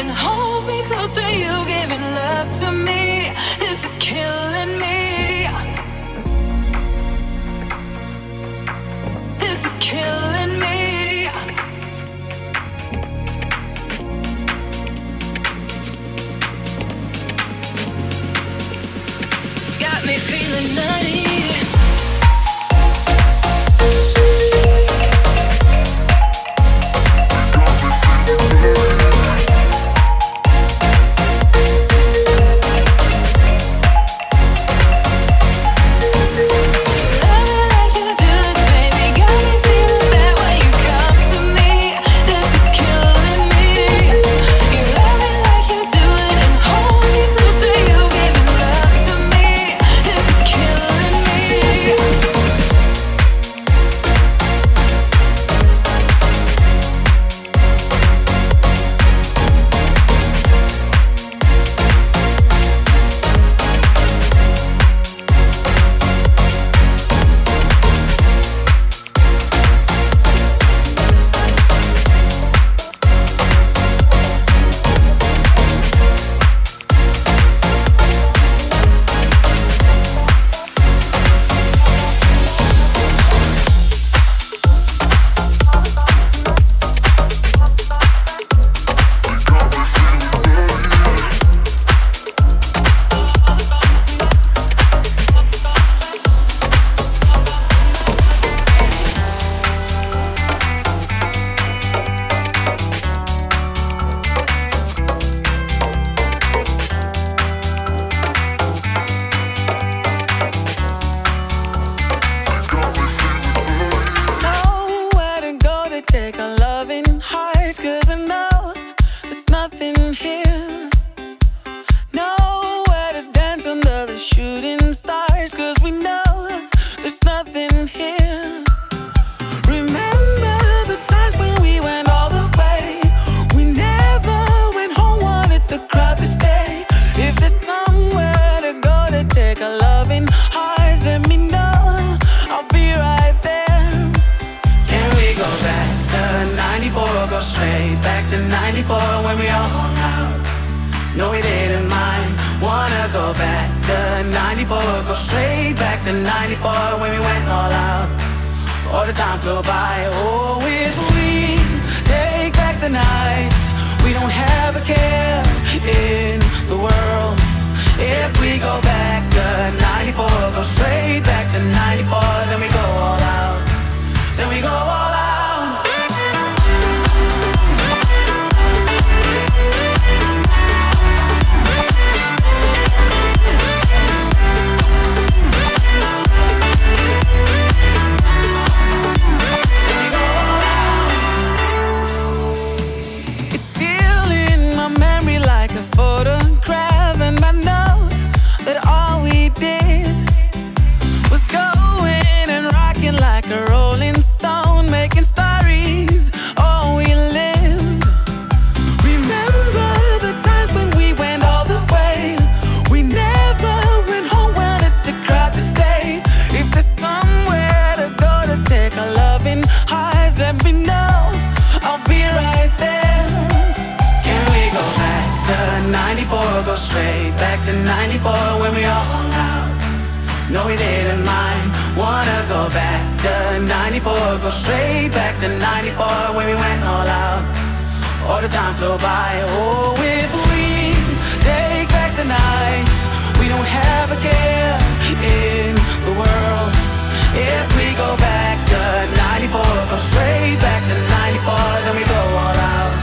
and hold me close to you, giving love to me. 94 go straight back to 94 when we all hung out. No, we didn't mind. Wanna go back to 94, go straight back to 94 when we went all out. All the time flew by. Oh, if we take back the night, we don't have a care in the world. If we go back to 94, go straight back to 94, then we go all out.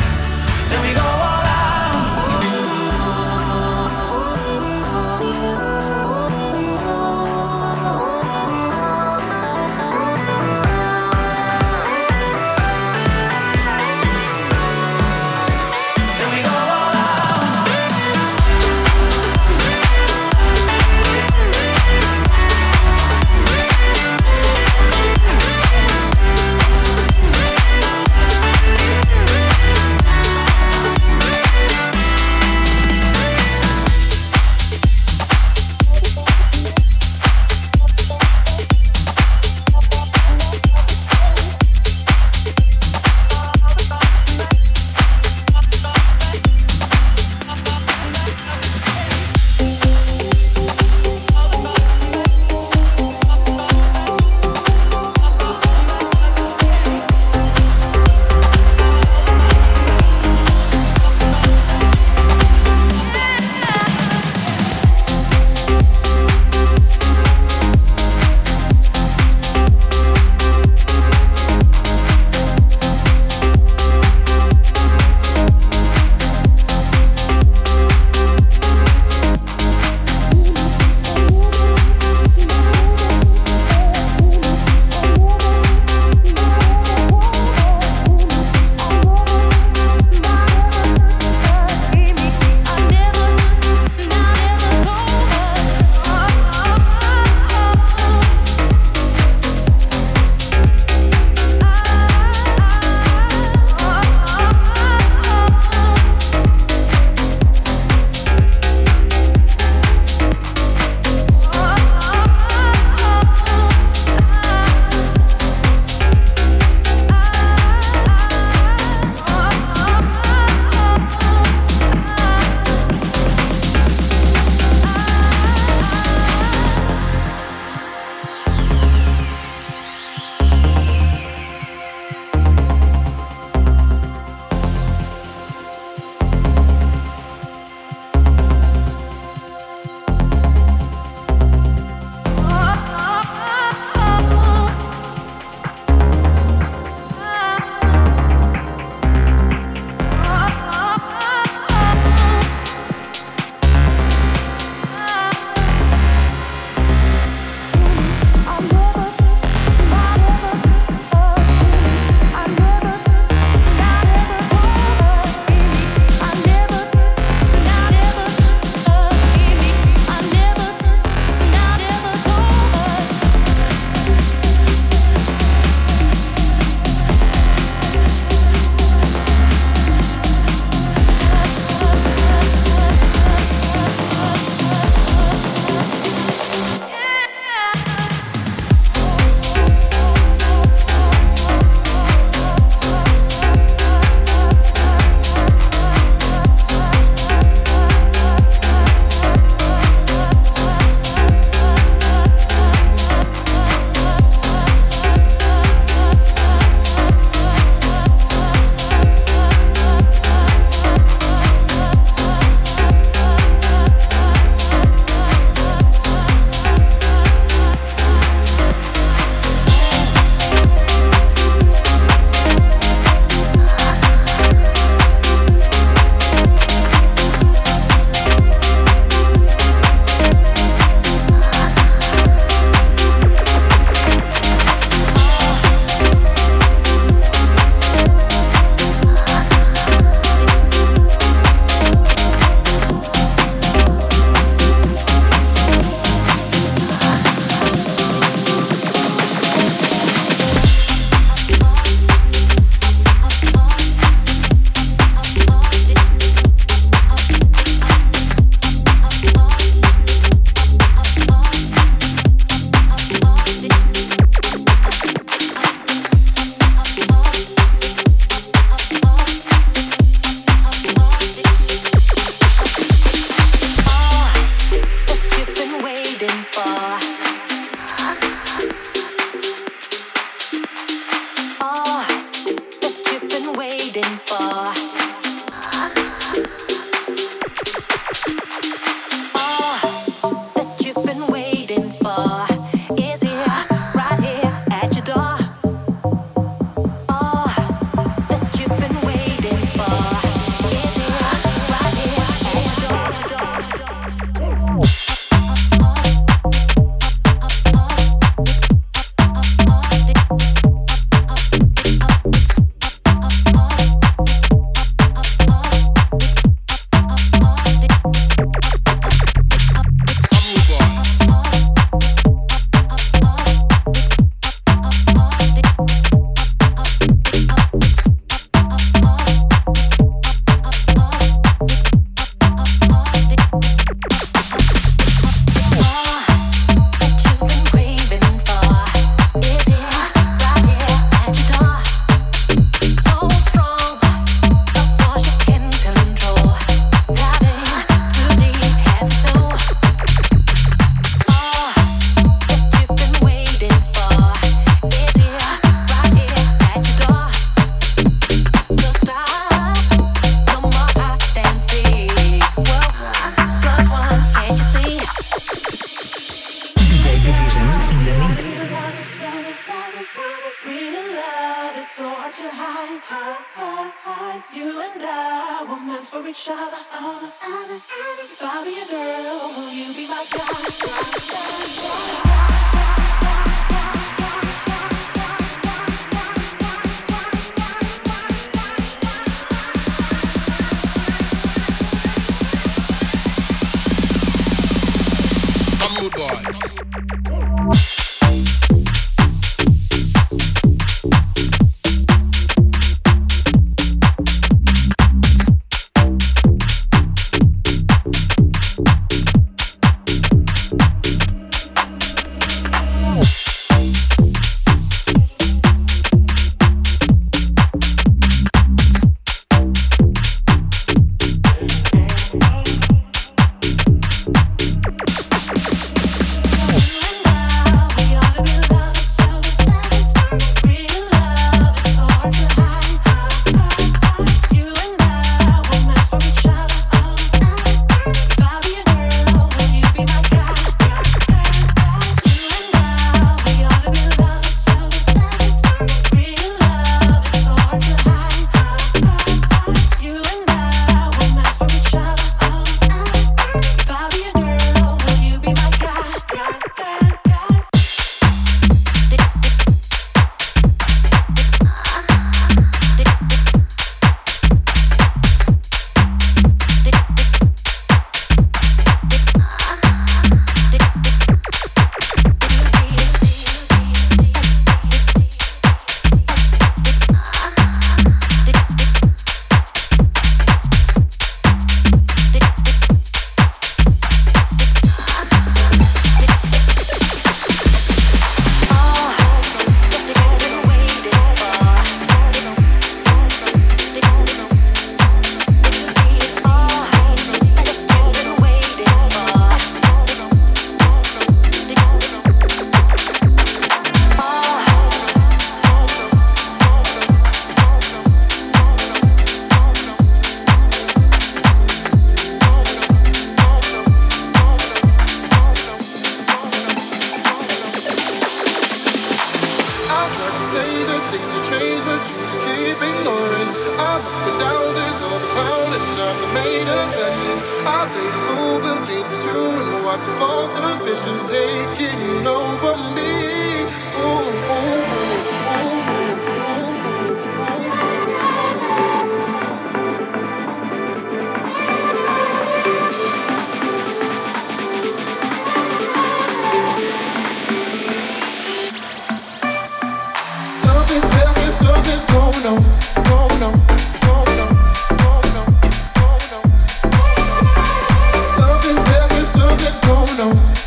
know.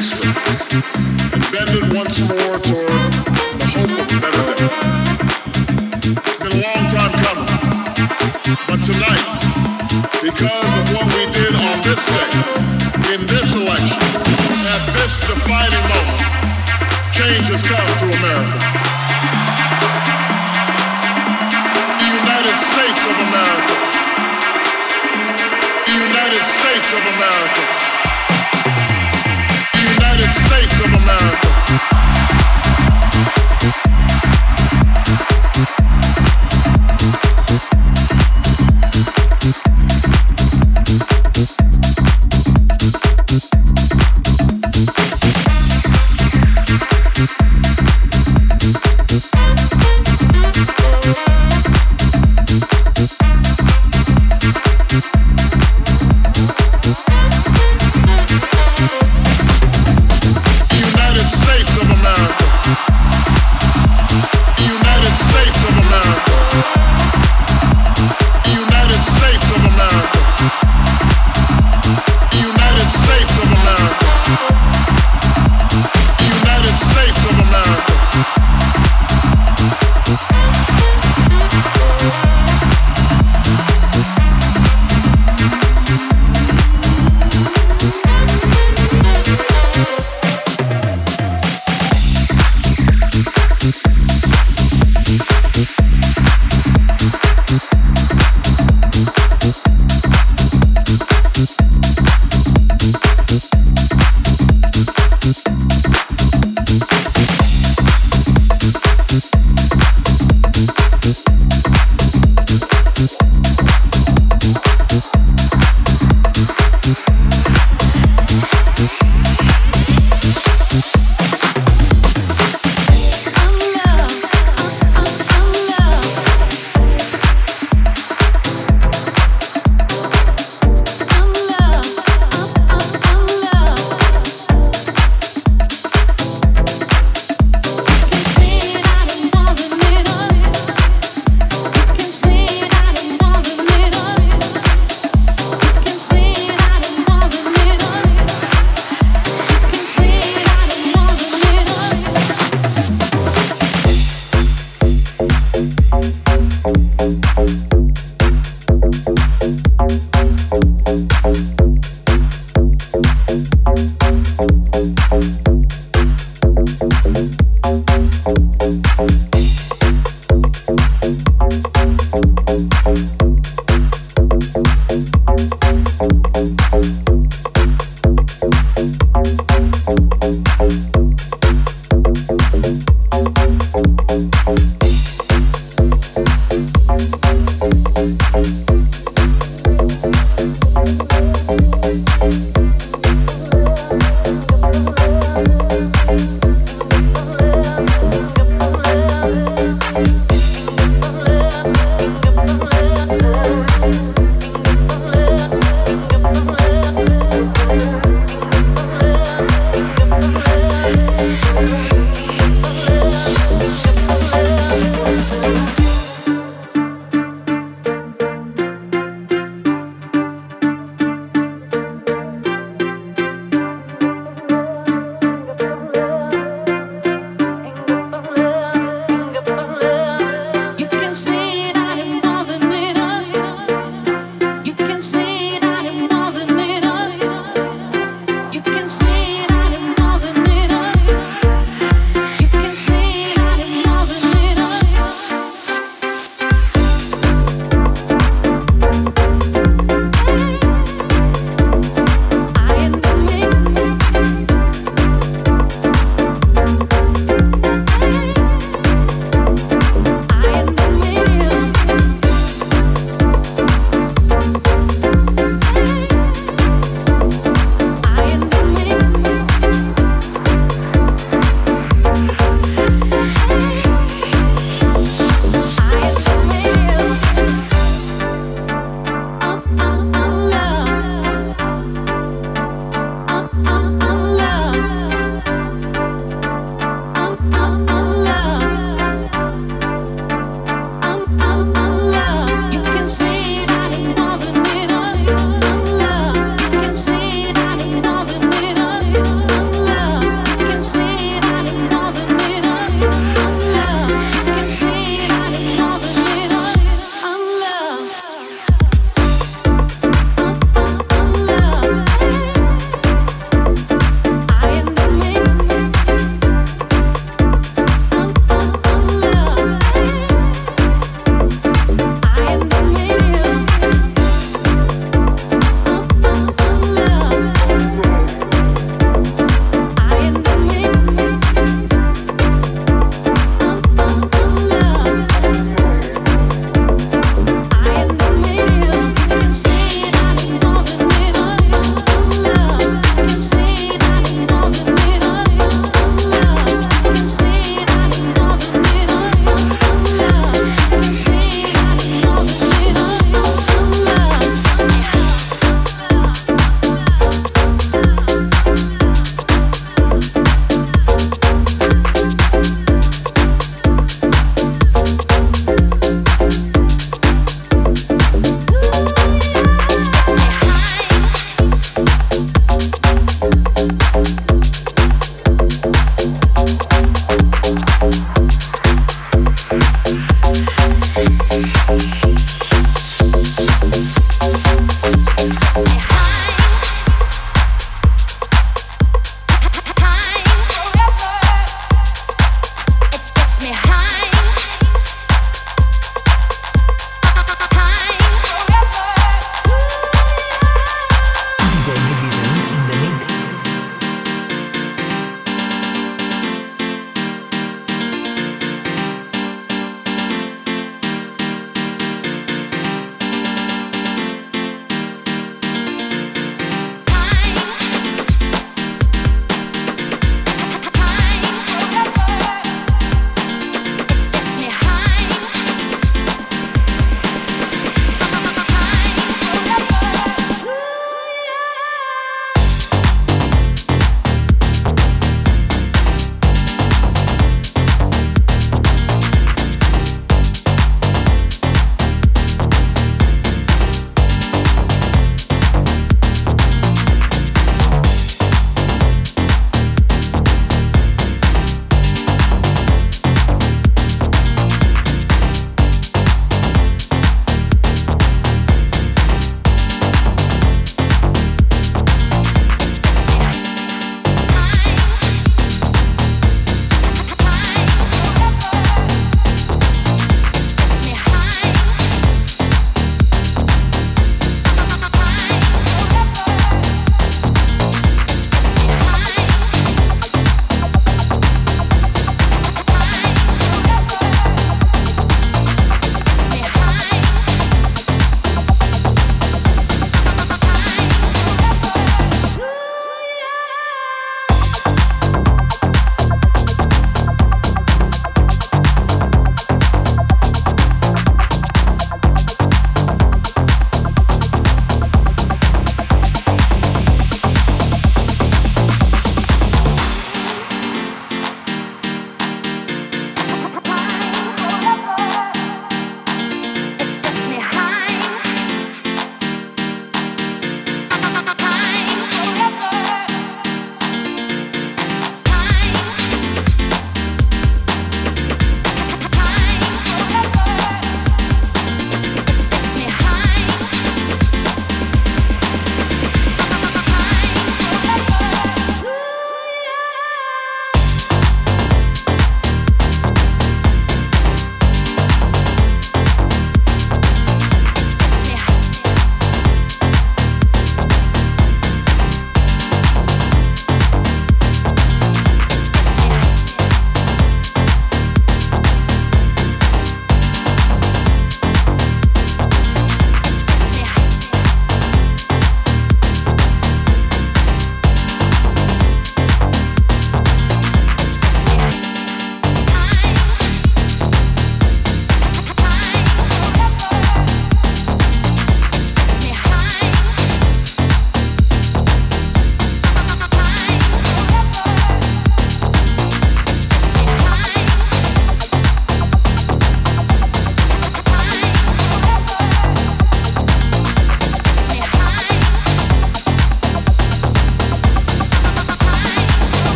history.